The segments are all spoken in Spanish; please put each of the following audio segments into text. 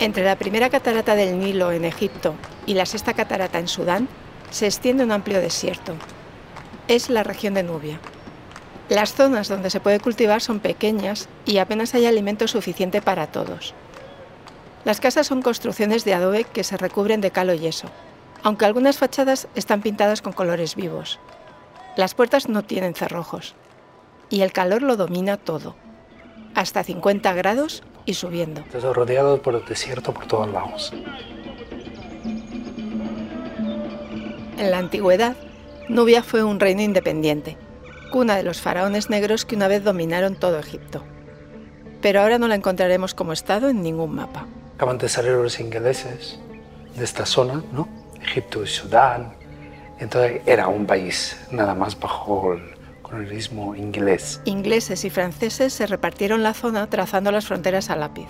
Entre la primera catarata del Nilo en Egipto y la sexta catarata en Sudán se extiende un amplio desierto. Es la región de Nubia. Las zonas donde se puede cultivar son pequeñas y apenas hay alimento suficiente para todos. Las casas son construcciones de adobe que se recubren de cal o yeso, aunque algunas fachadas están pintadas con colores vivos. Las puertas no tienen cerrojos y el calor lo domina todo, hasta 50 grados y subiendo. Estás rodeado por el desierto por todos lados. En la antigüedad, Nubia fue un reino independiente, cuna de los faraones negros que una vez dominaron todo Egipto. Pero ahora no la encontraremos como estado en ningún mapa. Acaban de salir los ingleses de esta zona, ¿no? Egipto y Sudán. Entonces era un país nada más bajo el colonialismo inglés. Ingleses y franceses se repartieron la zona trazando las fronteras a lápiz.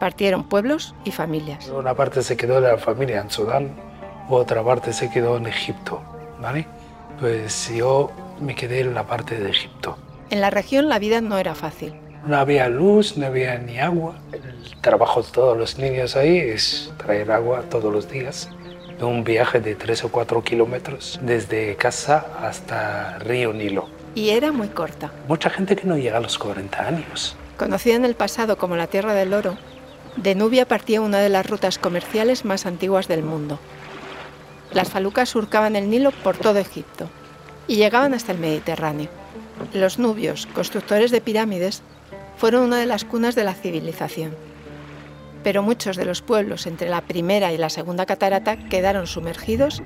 Partieron pueblos y familias. Una parte se quedó de la familia en Sudán, otra parte se quedó en Egipto, ¿vale? Pues yo me quedé en la parte de Egipto. En la región la vida no era fácil. No había luz, no había ni agua. El trabajo de todos los niños ahí es traer agua todos los días. Un viaje de 3 o 4 kilómetros desde casa hasta Río Nilo. Y era muy corta. Mucha gente que no llega a los 40 años. Conocida en el pasado como la Tierra del Oro, de Nubia partía una de las rutas comerciales más antiguas del mundo. Las falucas surcaban el Nilo por todo Egipto y llegaban hasta el Mediterráneo. Los nubios, constructores de pirámides, fueron una de las cunas de la civilización. Pero muchos de los pueblos entre la primera y la segunda catarata quedaron sumergidos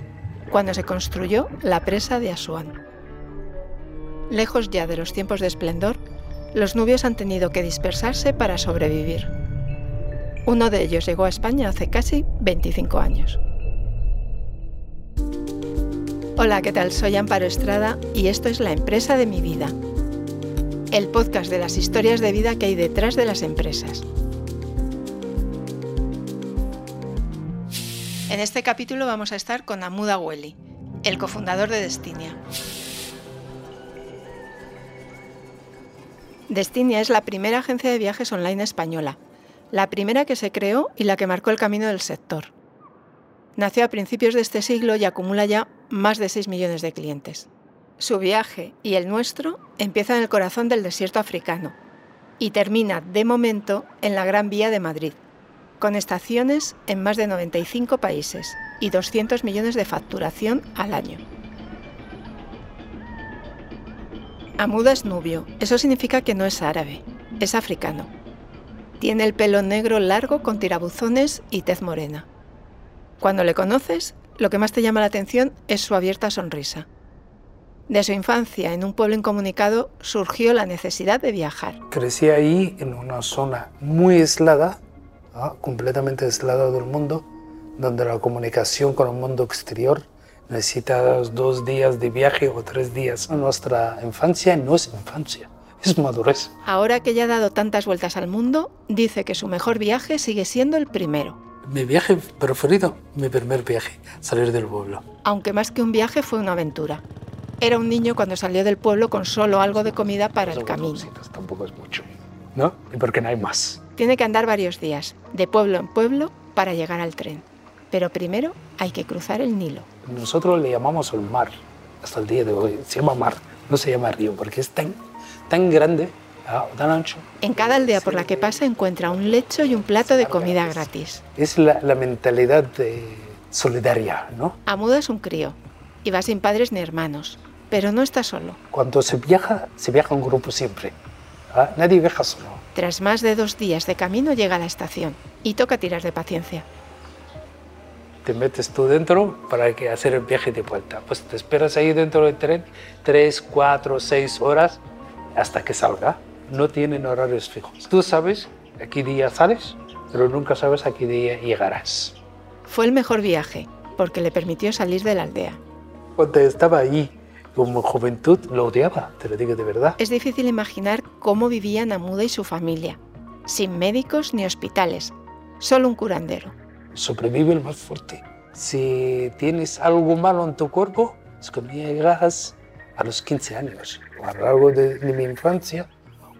cuando se construyó la presa de Asuán. Lejos ya de los tiempos de esplendor, los nubios han tenido que dispersarse para sobrevivir. Uno de ellos llegó a España hace casi 25 años. Hola, ¿qué tal? Soy Amparo Estrada y esto es La empresa de mi vida, el podcast de las historias de vida que hay detrás de las empresas. En este capítulo vamos a estar con Amuda Welly, el cofundador de Destinia. Destinia es la primera agencia de viajes online española, la primera que se creó y la que marcó el camino del sector. Nació a principios de este siglo y acumula ya más de 6 millones de clientes. Su viaje y el nuestro empieza en el corazón del desierto africano y termina, de momento, en la Gran Vía de Madrid, con estaciones en más de 95 países y 200 millones de facturación al año. Amuda es nubio, eso significa que no es árabe, es africano. Tiene el pelo negro largo con tirabuzones y tez morena. Cuando le conoces, lo que más te llama la atención es su abierta sonrisa. De su infancia en un pueblo incomunicado surgió la necesidad de viajar. Crecí ahí en una zona muy aislada, ¿ah? completamente aislada del mundo, donde la comunicación con el mundo exterior necesita dos días de viaje o tres días. Nuestra infancia no es infancia, es madurez. Ahora que ya ha dado tantas vueltas al mundo, dice que su mejor viaje sigue siendo el primero. Mi viaje preferido, mi primer viaje, salir del pueblo. Aunque más que un viaje fue una aventura. Era un niño cuando salió del pueblo con solo algo de comida para el camino. Tampoco es mucho, ¿no? Y porque no hay más. Tiene que andar varios días, de pueblo en pueblo, para llegar al tren. Pero primero hay que cruzar el Nilo. Nosotros le llamamos el mar hasta el día de hoy. Se llama mar, no se llama río, porque es tan, tan grande, ah, tan ancho. En cada aldea por la que pasa encuentra un lecho y un plato de comida gratis. Es la, la mentalidad de solidaria, ¿no? Amuda es un crío y va sin padres ni hermanos, pero no está solo. Cuando se viaja, se viaja en grupo siempre. ¿Ah? Tras más de dos días de camino llega a la estación y toca tirar de paciencia. Te metes tú dentro para que hacer el viaje de vuelta. Pues te esperas ahí dentro del tren tres, cuatro, seis horas hasta que salga. No tienen horarios fijos. Tú sabes a qué día sales, pero nunca sabes a qué día llegarás. Fue el mejor viaje porque le permitió salir de la aldea. Cuando estaba allí, como juventud, lo odiaba, te lo digo de verdad. Es difícil imaginar cómo vivían Amuda y su familia, sin médicos ni hospitales, solo un curandero. Sobrevive el más fuerte. Si tienes algo malo en tu cuerpo, es que llegas a los 15 años. A lo largo de, mi infancia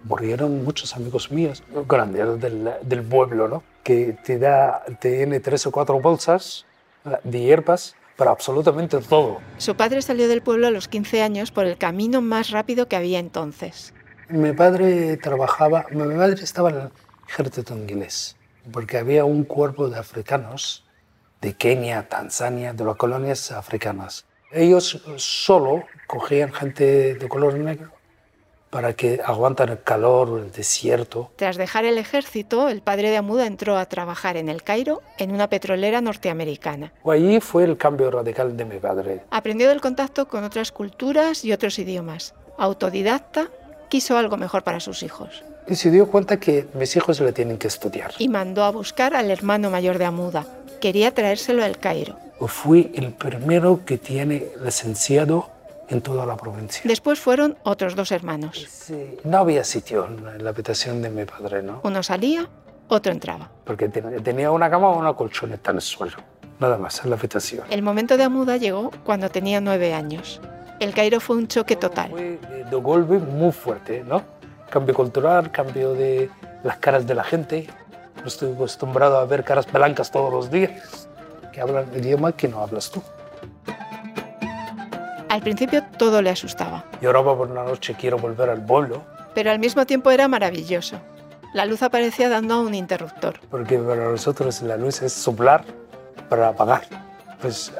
murieron muchos amigos míos, grandes del, del pueblo, ¿no? que te da, tiene tres o cuatro bolsas de hierbas para absolutamente todo. Su padre salió del pueblo a los 15 años por el camino más rápido que había entonces. Mi padre trabajaba, mi madre estaba en el ejército inglés, porque había un cuerpo de africanos de Kenia, Tanzania, de las colonias africanas. Ellos solo cogían gente de color negro para que aguantan el calor, el desierto. Tras dejar el ejército, el padre de Amuda entró a trabajar en el Cairo en una petrolera norteamericana. Allí fue el cambio radical de mi padre. Aprendió del contacto con otras culturas y otros idiomas. Autodidacta, quiso algo mejor para sus hijos. Y se dio cuenta que mis hijos le tienen que estudiar. Y mandó a buscar al hermano mayor de Amuda. Quería traérselo al Cairo. Fui el primero que tiene licenciado en toda la provincia. Después fueron otros dos hermanos. Sí, no había sitio en la habitación de mi padre, ¿no? Uno salía, otro entraba. Porque tenía una cama o una colchoneta en el suelo, nada más, en la habitación. El momento de Amuda llegó cuando tenía nueve años. El Cairo fue un choque total. Fue de golpe muy fuerte, ¿no? Cambio cultural, cambio de las caras de la gente. No estoy acostumbrado a ver caras blancas todos los días que hablan el idioma que no hablas tú. Al principio todo le asustaba. Lloraba por la noche, quiero volver al pueblo. Pero al mismo tiempo era maravilloso. La luz aparecía dando a un interruptor. Porque para nosotros la luz es soplar para apagar. Pues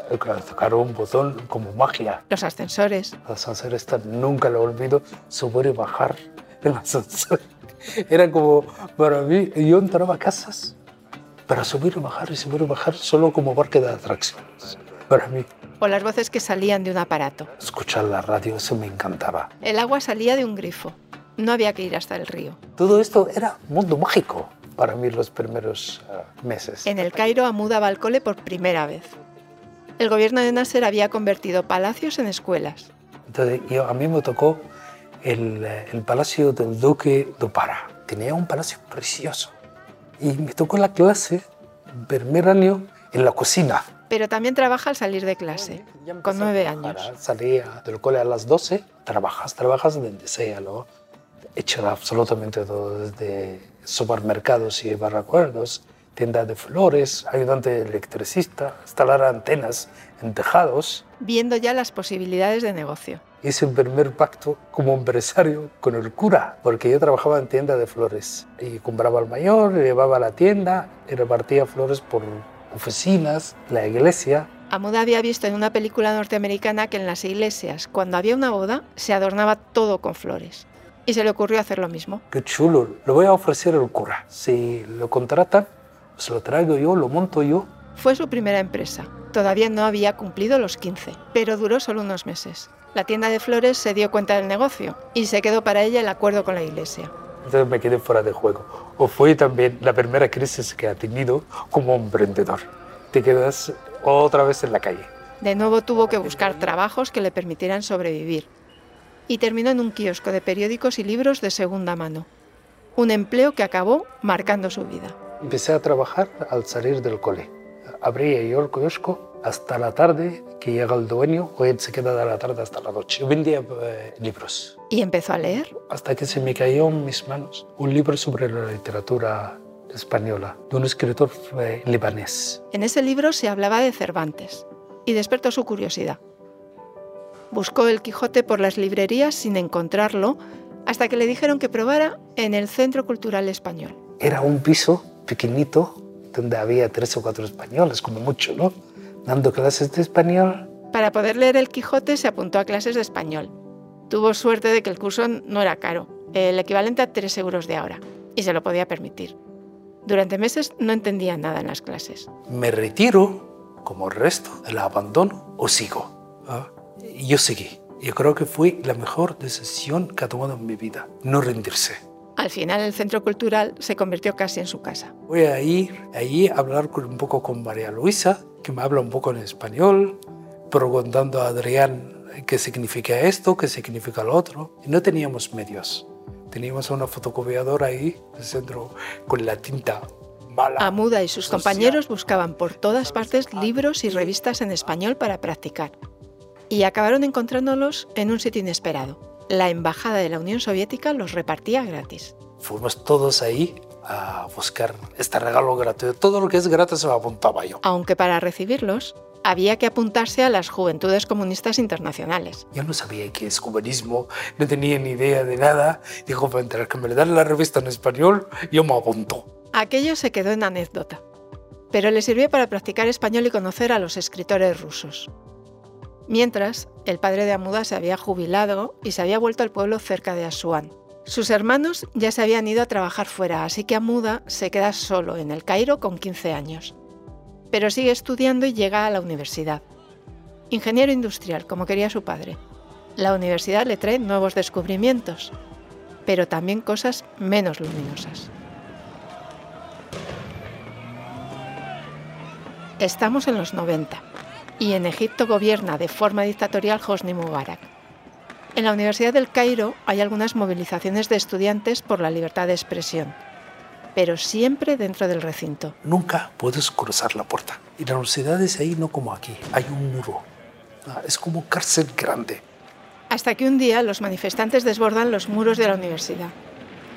tocar un botón como magia. Los ascensores. Los ascensores nunca lo olvido, subir y bajar el ascensor. Era como, para mí, yo entraba a casas para subir y bajar y subir y bajar solo como parque de atracciones. Para mí o las voces que salían de un aparato. Escuchar la radio, eso me encantaba. El agua salía de un grifo. No había que ir hasta el río. Todo esto era mundo mágico para mí los primeros eh, meses. En el Cairo Amuda va al cole por primera vez. El gobierno de Nasser había convertido palacios en escuelas. Entonces yo, a mí me tocó el, eh, el palacio del duque de Para. Tenía un palacio precioso. Y me tocó la clase, primer año, en la cocina pero también trabaja al salir de clase, con nueve años. Salía del cole a las 12, trabajas, trabajas donde sea, ¿no? Hecho absolutamente todo, desde supermercados y barracuerdos, tienda de flores, ayudante electricista, instalar antenas en tejados. Viendo ya las posibilidades de negocio. Hice el primer pacto como empresario con el cura, porque yo trabajaba en tienda de flores y compraba al mayor, llevaba a la tienda y repartía flores por oficinas, la iglesia. Amuda había visto en una película norteamericana que en las iglesias, cuando había una boda, se adornaba todo con flores. Y se le ocurrió hacer lo mismo. Qué chulo, lo voy a ofrecer al cura. Si lo contratan, se lo traigo yo, lo monto yo. Fue su primera empresa. Todavía no había cumplido los 15, pero duró solo unos meses. La tienda de flores se dio cuenta del negocio y se quedó para ella el acuerdo con la iglesia. Entonces me quedé fuera de juego o fue también la primera crisis que ha tenido como emprendedor. Te quedas otra vez en la calle. De nuevo tuvo que buscar trabajos que le permitieran sobrevivir y terminó en un kiosco de periódicos y libros de segunda mano. Un empleo que acabó marcando su vida. Empecé a trabajar al salir del cole. Abría yo el kiosco hasta la tarde que llega el dueño, o él se queda de la tarde hasta la noche. Yo vendía eh, libros. ¿Y empezó a leer? Hasta que se me cayó en mis manos un libro sobre la literatura española de un escritor eh, libanés. En ese libro se hablaba de Cervantes y despertó su curiosidad. Buscó el Quijote por las librerías sin encontrarlo hasta que le dijeron que probara en el Centro Cultural Español. Era un piso pequeñito donde había tres o cuatro españoles, como mucho, ¿no? Dando clases de español. Para poder leer el Quijote se apuntó a clases de español. Tuvo suerte de que el curso no era caro, el equivalente a 3 euros de ahora, y se lo podía permitir. Durante meses no entendía nada en las clases. Me retiro, como el resto, la abandono o sigo. ¿Ah? Yo seguí. Yo creo que fue la mejor decisión que ha tomado en mi vida, no rendirse. Al final el centro cultural se convirtió casi en su casa. Voy a ir allí a hablar un poco con María Luisa, que me habla un poco en español, preguntando a Adrián qué significa esto, qué significa lo otro. Y no teníamos medios. Teníamos una fotocopiadora ahí, el centro, con la tinta mala. Amuda y sus compañeros buscaban por todas partes libros y revistas en español para practicar. y acabaron encontrándolos en un sitio inesperado. La embajada de la Unión Soviética los repartía gratis. Fuimos todos ahí a buscar este regalo gratuito. Todo lo que es gratis se apuntaba yo. Aunque para recibirlos había que apuntarse a las Juventudes Comunistas Internacionales. Yo no sabía qué es comunismo, no tenía ni idea de nada. Dijo, para entrar, que me le dan la revista en español, yo me apunto. Aquello se quedó en anécdota, pero le sirvió para practicar español y conocer a los escritores rusos. Mientras, el padre de Amuda se había jubilado y se había vuelto al pueblo cerca de Asuán. Sus hermanos ya se habían ido a trabajar fuera, así que Amuda se queda solo en el Cairo con 15 años. Pero sigue estudiando y llega a la universidad. Ingeniero industrial, como quería su padre. La universidad le trae nuevos descubrimientos, pero también cosas menos luminosas. Estamos en los 90 y en Egipto gobierna de forma dictatorial Hosni Mubarak. En la Universidad del Cairo hay algunas movilizaciones de estudiantes por la libertad de expresión, pero siempre dentro del recinto. Nunca puedes cruzar la puerta. Y la universidad es ahí, no como aquí. Hay un muro. Ah, Es como cárcel grande. Hasta que un día los manifestantes desbordan los muros de la universidad.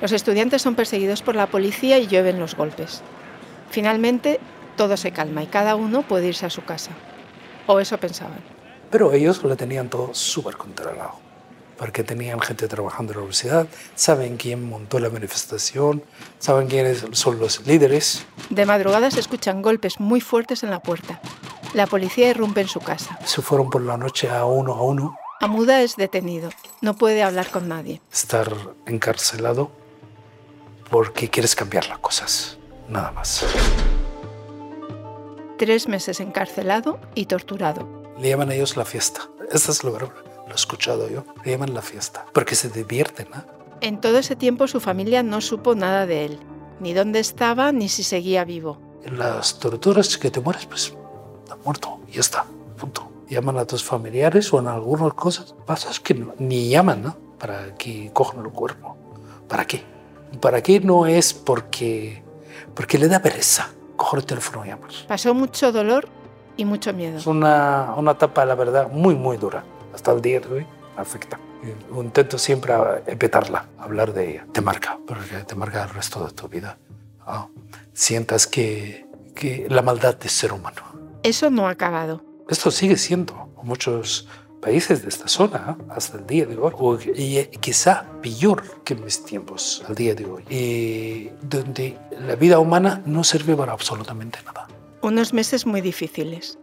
Los estudiantes son perseguidos por la policía y llueven los golpes. Finalmente, todo se calma y cada uno puede irse a su casa. O eso pensaban. Pero ellos lo tenían todo súper controlado. Porque tenían gente trabajando en la universidad, saben quién montó la manifestación, saben quiénes son los líderes. De madrugada se escuchan golpes muy fuertes en la puerta. La policía irrumpe en su casa. Se fueron por la noche a uno a uno. Amuda es detenido. No puede hablar con nadie. Estar encarcelado porque quieres cambiar las cosas. Nada más. Tres meses encarcelado y torturado. Le llaman a ellos la fiesta. Esta es lo verdad. Lo he escuchado yo. Le llaman la fiesta. Porque se divierten, ¿no? En todo ese tiempo su familia no supo nada de él, ni dónde estaba, ni si seguía vivo. En las torturas que te mueres, pues, está muerto. Y ya está. Punto. Llaman a tus familiares o en algunas cosas. Pasa es que ni llaman, ¿no? Para que cojan el cuerpo. ¿Para qué? ¿Para qué no es porque, porque le da pereza coger el teléfono y llamar? Pasó mucho dolor y mucho miedo. Es una, una etapa, la verdad, muy, muy dura. Hasta el día de hoy afecta. Y Intento siempre evitarla, hablar de ella. Te marca, porque te marca el resto de tu vida. Ah, Sientas que, que la maldad del ser humano. Eso no ha acabado. Esto sigue siendo en muchos países de esta zona ¿eh? hasta el día de hoy, o, y quizá peor que en mis tiempos, al día de hoy, y donde la vida humana no sirve para absolutamente nada. Unos meses muy difíciles.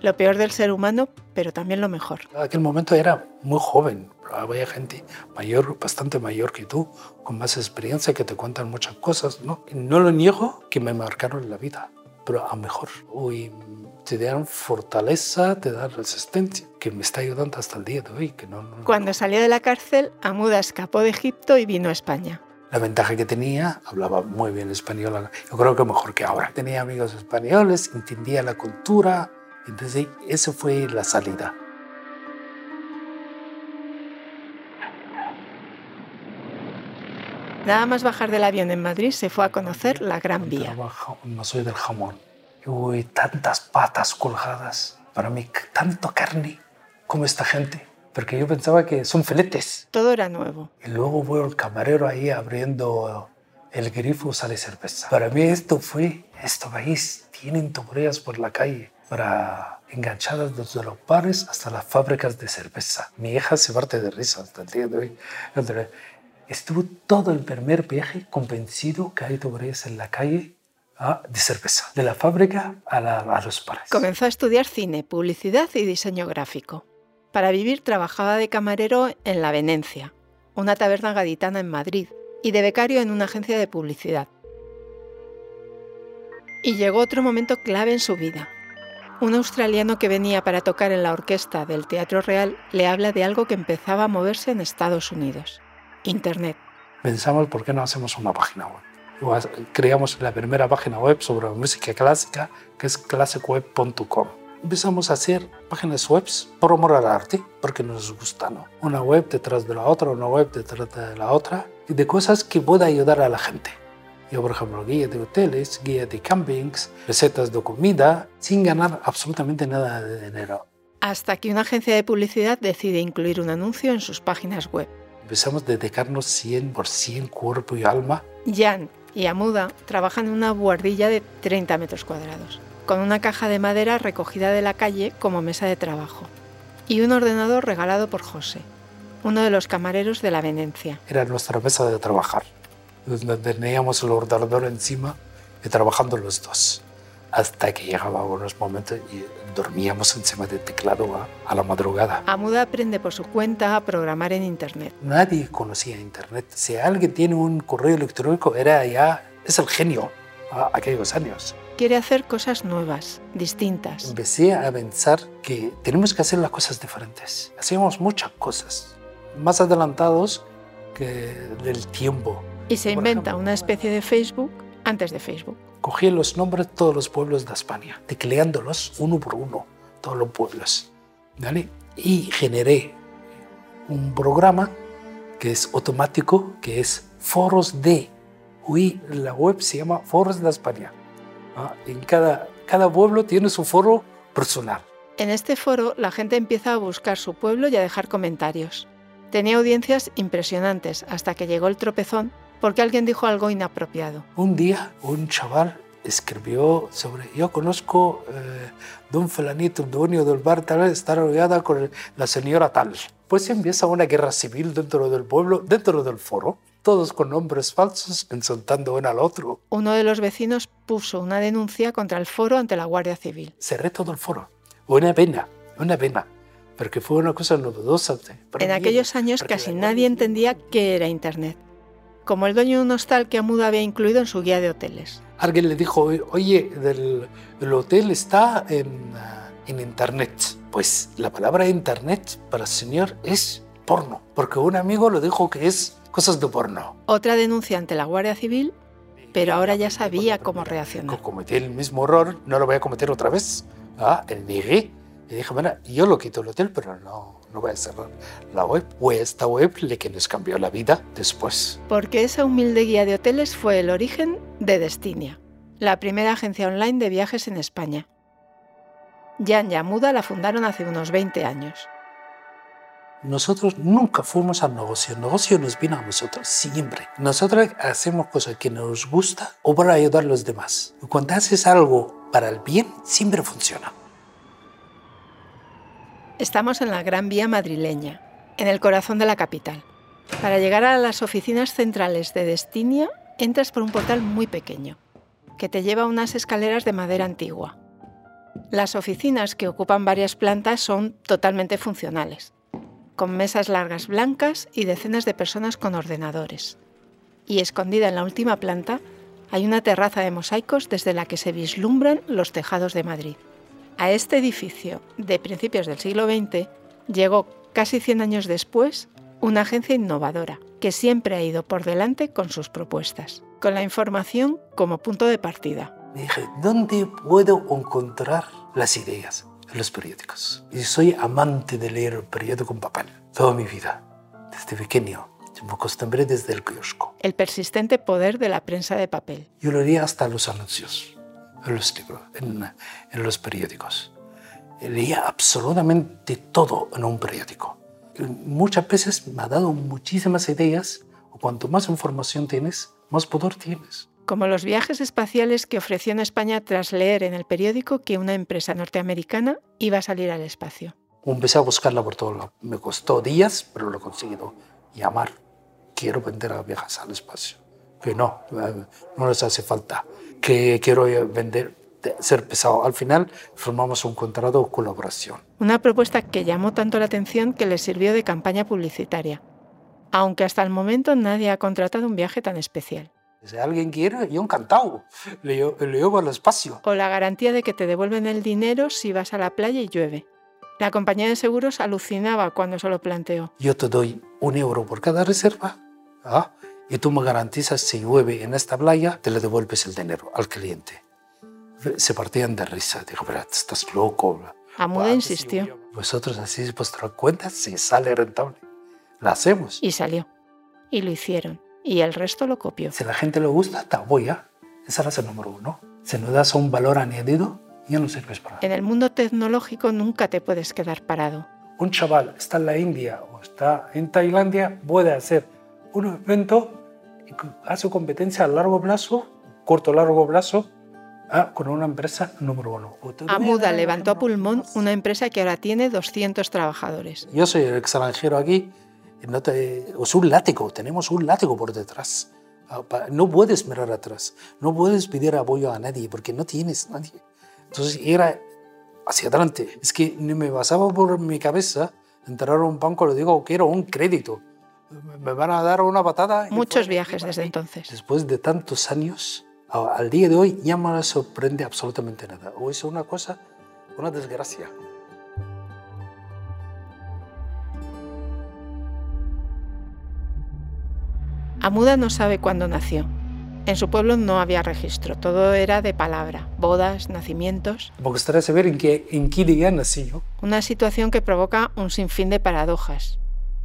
Lo peor del ser humano, pero también lo mejor. En aquel momento era muy joven, había gente mayor, bastante mayor que tú, con más experiencia, que te cuentan muchas cosas, ¿no? Y no lo niego que me marcaron la vida, pero a mejor. Hoy te dan fortaleza, te dan resistencia, que me está ayudando hasta el día de hoy. Que no, no- Cuando salió de la cárcel, Amuda escapó de Egipto y vino a España. La ventaja que tenía, hablaba muy bien español, yo creo que mejor que ahora. Tenía amigos españoles, entendía la cultura, entonces esa fue la salida. Nada más bajar del avión en Madrid, se fue a conocer la Gran Vía. No soy del jamón. Uy, tantas patas colgadas. Para mí, tanto carne como esta gente. Porque yo pensaba que son filetes. Todo era nuevo. Y luego veo el camarero ahí abriendo el grifo, sale cerveza. Para mí esto fue, este país tienen tuberías por la calle para enganchadas desde los bares hasta las fábricas de cerveza. Mi hija se parte de risa hasta el día de hoy. Estuvo todo el primer viaje convencido que hay tuberías en la calle ah, de cerveza, de la fábrica a, la- a los bares. Comenzó a estudiar cine, publicidad y diseño gráfico. Para vivir trabajaba de camarero en La Venencia, una taberna gaditana en Madrid, y de becario en una agencia de publicidad. Y llegó otro momento clave en su vida. Un australiano que venía para tocar en la orquesta del Teatro Real le habla de algo que empezaba a moverse en Estados Unidos. Internet. Pensamos, ¿por qué no hacemos una página web? Creamos la primera página web sobre música clásica, que es classicweb.com. Empezamos a hacer páginas web por amor al arte, porque nos gusta, ¿no? Una web detrás de la otra, una web detrás de la otra, y de cosas que pueda ayudar a la gente. Yo, por ejemplo, guía de hoteles, guía de campings, recetas de comida, sin ganar absolutamente nada de dinero. Hasta que una agencia de publicidad decide incluir un anuncio en sus páginas web. Empezamos a dedicarnos 100% cuerpo y alma. Jan y Amuda trabajan en una buhardilla de 30 metros cuadrados, con una caja de madera recogida de la calle como mesa de trabajo y un ordenador regalado por José, uno de los camareros de la Venencia. Era nuestra mesa de trabajar. Teníamos el ordenador encima y trabajando los dos. Hasta que llegaba unos momentos y dormíamos encima del teclado a, a, la madrugada. Amuda aprende por su cuenta a programar en Internet. Nadie conocía Internet. Si alguien tiene un correo electrónico, era ya, es el genio a aquellos años. Quiere hacer cosas nuevas, distintas. Empecé a pensar que tenemos que hacer las cosas diferentes. Hacíamos muchas cosas, más adelantados que del tiempo. Y se inventa una especie de Facebook antes de Facebook. Cogí los nombres de todos los pueblos de España, tecleándolos uno por uno, todos los pueblos. ¿vale? Y generé un programa que es automático, que es Foros de. Hoy la web se llama Foros de España. ¿Ah? En cada, cada pueblo tiene su foro personal. En este foro la gente empieza a buscar su pueblo y a dejar comentarios. Tenía audiencias impresionantes hasta que llegó el tropezón porque alguien dijo algo inapropiado. Un día un chaval escribió sobre, yo conozco eh, de un fulanito, dueño del bar tal, está rodeada con la señora tal. Pues empieza una guerra civil dentro del pueblo, dentro del foro, todos con nombres falsos, insultando uno al otro. Uno de los vecinos puso una denuncia contra el foro ante la Guardia Civil. Cerré todo el foro. Una pena, una pena, porque fue una cosa novedosa. En aquellos años casi nadie entendía qué era Internet como el dueño de un hostal que Amuda había incluido en su guía de hoteles. Alguien le dijo, oye, del, el hotel está en, uh, en Internet. Pues la palabra Internet para el señor es porno, porque un amigo lo dijo que es cosas de porno. Otra denuncia ante la Guardia Civil, pero ahora ya sabía cómo reaccionar. Cometí el mismo error, no lo voy a cometer otra vez. Ah, el negué. Y dije, bueno, yo lo quito el hotel, pero no, no voy a cerrar la web. Fue esta web la que nos cambió la vida después. Porque esa humilde guía de hoteles fue el origen de Destinia, la primera agencia online de viajes en España. Jan y Amuda la fundaron hace unos 20 años. Nosotros nunca fuimos al negocio, el negocio nos vino a nosotros, siempre. Nosotros hacemos cosas que nos gusta o para ayudar a los demás. Cuando haces algo para el bien, siempre funciona. Estamos en la Gran Vía madrileña, en el corazón de la capital. Para llegar a las oficinas centrales de Destinia, entras por un portal muy pequeño, que te lleva a unas escaleras de madera antigua. Las oficinas, que ocupan varias plantas, son totalmente funcionales, con mesas largas blancas y decenas de personas con ordenadores. Y escondida en la última planta, hay una terraza de mosaicos desde la que se vislumbran los tejados de Madrid. A este edificio de principios del siglo XX llegó casi 100 años después una agencia innovadora que siempre ha ido por delante con sus propuestas, con la información como punto de partida. Me dije, ¿dónde puedo encontrar las ideas? En los periódicos. Y soy amante de leer el periódico en papel toda mi vida, desde pequeño. Me acostumbré desde el kiosco. El persistente poder de la prensa de papel. Yo leía hasta los anuncios en los libros, en, en los periódicos. Leía absolutamente todo en un periódico. Muchas veces me ha dado muchísimas ideas. Cuanto más información tienes, más poder tienes. Como los viajes espaciales que ofreció en España tras leer en el periódico que una empresa norteamericana iba a salir al espacio. Empecé a buscarla por todo lado. Me costó días, pero lo he conseguido. Llamar. Quiero vender a viajes al espacio. Que no, no les hace falta que quiero vender, ser pesado. Al final formamos un contrato de colaboración. Una propuesta que llamó tanto la atención que le sirvió de campaña publicitaria, aunque hasta el momento nadie ha contratado un viaje tan especial. Si alguien quiere, yo encantado, le, le llevo al espacio. O la garantía de que te devuelven el dinero si vas a la playa y llueve. La compañía de seguros alucinaba cuando se lo planteó. Yo te doy un euro por cada reserva. ¿ah? Y tú me garantizas si llueve en esta playa, te le devuelves el dinero al cliente. Se partían de risa. Dijo, pero estás loco. Amuda insistió. Vosotros así vuestra cuenta si sale rentable. La hacemos. Y salió. Y lo hicieron. Y el resto lo copió. Si a la gente le gusta, te voy a. Esa es el número uno. Si no das un valor añadido, ya no sirves para nada. En el mundo tecnológico nunca te puedes quedar parado. Un chaval está en la India o está en Tailandia, puede hacer un evento y hace competencia a largo plazo, corto largo plazo, ah, con una empresa número uno. Amuda levantó a pulmón una empresa que ahora tiene 200 trabajadores. Yo soy el extranjero aquí, no te, es un látigo, tenemos un látigo por detrás. Ah, no puedes mirar atrás, no puedes pedir apoyo a nadie porque no tienes nadie. Entonces era hacia adelante. Es que ni me pasaba por mi cabeza entrar a un banco, le digo, quiero un crédito. Me van a dar una patada. Muchos viajes desde entonces. Después de tantos años, al día de hoy ya no me sorprende absolutamente nada. O es una cosa, una desgracia. Amuda no sabe cuándo nació. En su pueblo no había registro, todo era de palabra, bodas, nacimientos. Me gustaría saber en qué, en qué día nació. Una situación que provoca un sinfín de paradojas,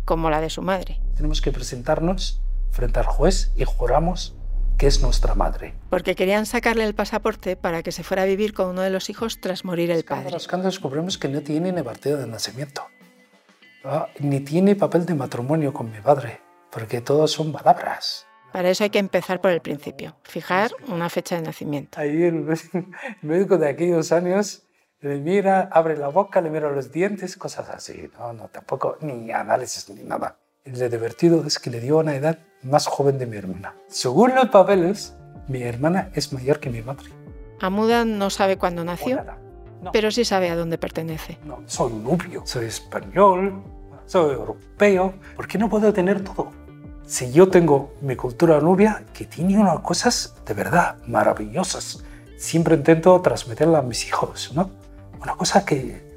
como la de su madre. Tenemos que presentarnos frente al juez y juramos que es nuestra madre. Porque querían sacarle el pasaporte para que se fuera a vivir con uno de los hijos tras morir el padre. Cuando descubrimos que no tiene ni partida de nacimiento, ah, ni tiene papel de matrimonio con mi padre, porque todos son palabras. Para eso hay que empezar por el principio, fijar una fecha de nacimiento. Ahí el médico de aquellos años le mira, abre la boca, le mira los dientes, cosas así. No, no, tampoco, ni análisis ni nada. Y lo divertido es que le dio una edad más joven de mi hermana. Según los papeles, mi hermana es mayor que mi madre. Amuda no sabe cuándo nació, pero sí sabe a dónde pertenece. No, soy nubio, soy español, soy europeo. ¿Por qué no puedo tener todo? si yo tengo mi cultura nubia, que tiene unas cosas de verdad maravillosas, siempre intento transmitirla a mis hijos, ¿no? Una cosa que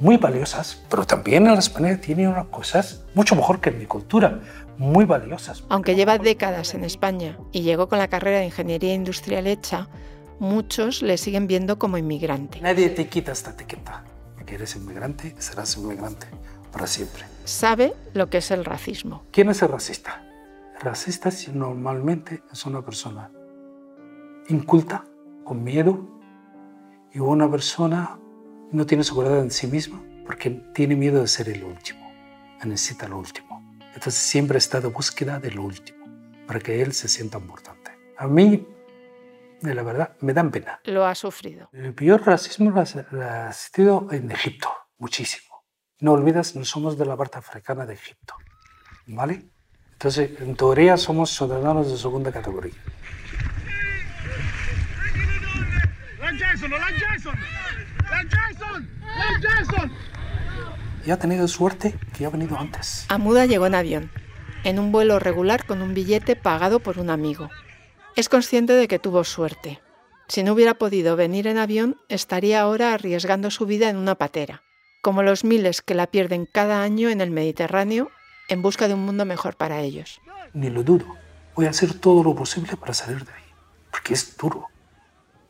muy valiosas, pero también en España tiene unas cosas mucho mejor que en mi cultura, muy valiosas. Aunque lleva décadas en España y llegó con la carrera de ingeniería industrial hecha, muchos le siguen viendo como inmigrante. Nadie te quita esta etiqueta, porque eres inmigrante, serás inmigrante para siempre. Sabe lo que es el racismo. ¿Quién es el racista? racista normalmente es una persona inculta, con miedo, y una persona no tiene seguridad en sí misma porque tiene miedo de ser el último, necesita lo último. Entonces siempre está de búsqueda de lo último, para que él se sienta importante. A mí, de la verdad, me dan pena. Lo ha sufrido. El peor racismo lo ha asistido en Egipto, muchísimo. No olvides, no somos de la parte africana de Egipto, ¿vale? Entonces, en teoría somos ciudadanos de segunda categoría. Y ha tenido suerte que ha venido antes. Amuda llegó en avión, en un vuelo regular con un billete pagado por un amigo. Es consciente de que tuvo suerte. Si no hubiera podido venir en avión, estaría ahora arriesgando su vida en una patera, como los miles que la pierden cada año en el Mediterráneo en busca de un mundo mejor para ellos. Ni lo dudo. Voy a hacer todo lo posible para salir de ahí, porque es duro.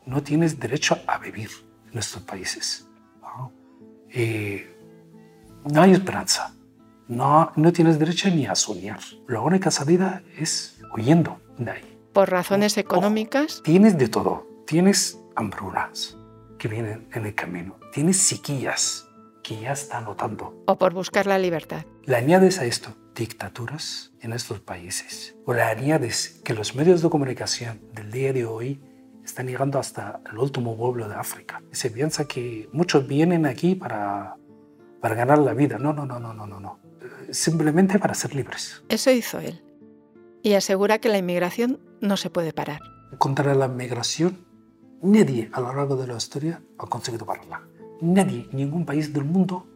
No tienes derecho a vivir en estos países. ¿no? Eh, no hay esperanza. No, no tienes derecho ni a soñar. La única salida es huyendo de ahí. Por razones económicas. tienes de todo. Tienes hambrunas que vienen en el camino. Tienes sequías que ya están notando. O por buscar la libertad. Le añades a esto dictaduras en estos países. O le añades que los medios de comunicación del día de hoy están llegando hasta el último pueblo de África. se piensa que muchos vienen aquí para, para ganar la vida. No, no, no, no, no, no, no. Simplemente para ser libres. Eso hizo él. Y asegura que la inmigración no se puede parar. Contra la inmigración, nadie a lo largo de la historia ha conseguido pararla nadie, ningún país del mundo,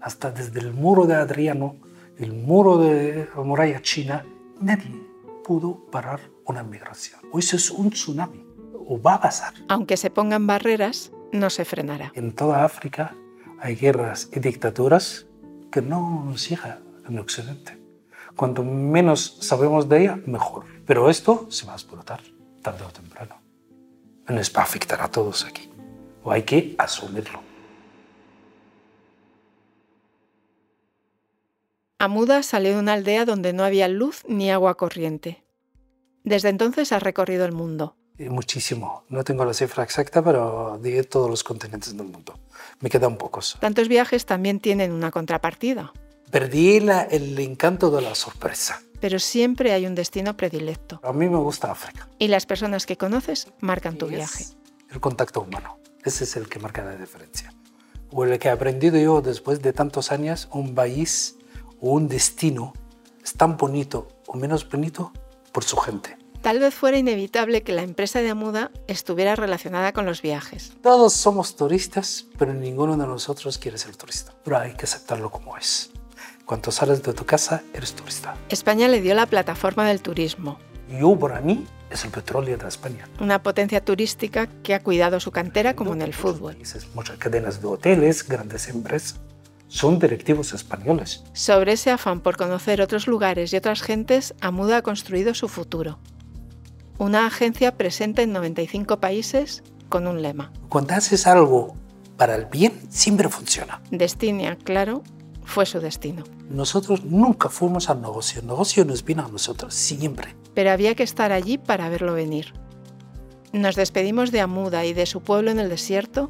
hasta desde el muro de Adriano, el muro de la muralla china, nadie pudo parar una migración. Hoy eso es un tsunami, o va a pasar. Aunque se pongan barreras, no se frenará. En toda África hay guerras y dictaduras que no nos en Occidente. Cuanto menos sabemos de ella, mejor. Pero esto se va a explotar tarde o temprano. Nos va a afectar a todos aquí. O hay que asumirlo. Amuda salió de una aldea donde no había luz ni agua corriente. Desde entonces ha recorrido el mundo. Y muchísimo. No tengo la cifra exacta, pero di todos los continentes del mundo. Me quedan pocos. Tantos viajes también tienen una contrapartida. Perdí la- el encanto de la sorpresa. Pero siempre hay un destino predilecto. A mí me gusta África. Y las personas que conoces marcan tu viaje. El contacto humano. Ese es el que marca la diferencia. O el que he aprendido yo después de tantos años, un país o un destino es tan bonito o menos bonito por su gente. Tal vez fuera inevitable que la empresa de Amuda estuviera relacionada con los viajes. Todos somos turistas, pero ninguno de nosotros quiere ser turista. Pero hay que aceptarlo como es. Cuando sales de tu casa, eres turista. España le dio la plataforma del turismo, Yo, para mí, es el petróleo de España. una potencia turística que ha cuidado su cantera como en el fútbol. Muchas cadenas de hoteles, grandes empresas, son directivos españoles. Sobre ese afán por conocer otros lugares y otras gentes, Amuda ha construido su futuro. Una agencia presente en 95 países con un lema. Cuando haces algo para el bien, siempre funciona. Destinia, claro, fue su destino. Nosotros nunca fuimos al negocio. El negocio nos vino a nosotros, siempre. Pero había que estar allí para verlo venir. Nos despedimos de Amuda y de su pueblo en el desierto,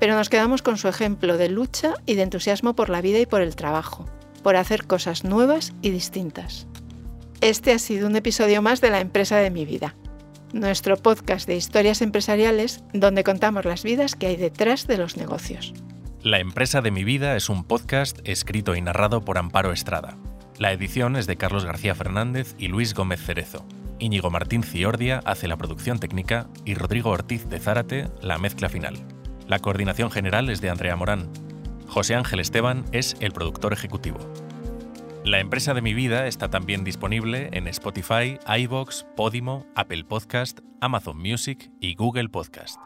pero nos quedamos con su ejemplo de lucha y de entusiasmo por la vida y por el trabajo, por hacer cosas nuevas y distintas. Este ha sido un episodio más de La empresa de mi vida, nuestro podcast de historias empresariales donde contamos las vidas que hay detrás de los negocios. La empresa de mi vida es un podcast escrito y narrado por Amparo Estrada. La edición es de Carlos García Fernández y Luis Gómez Cerezo. Íñigo Martín Ciordia hace la producción técnica y Rodrigo Ortiz de Zárate la mezcla final. La coordinación general es de Andrea Morán. José Ángel Esteban es el productor ejecutivo. La empresa de mi vida está también disponible en Spotify, iVoox, Podimo, Apple Podcast, Amazon Music y Google Podcast.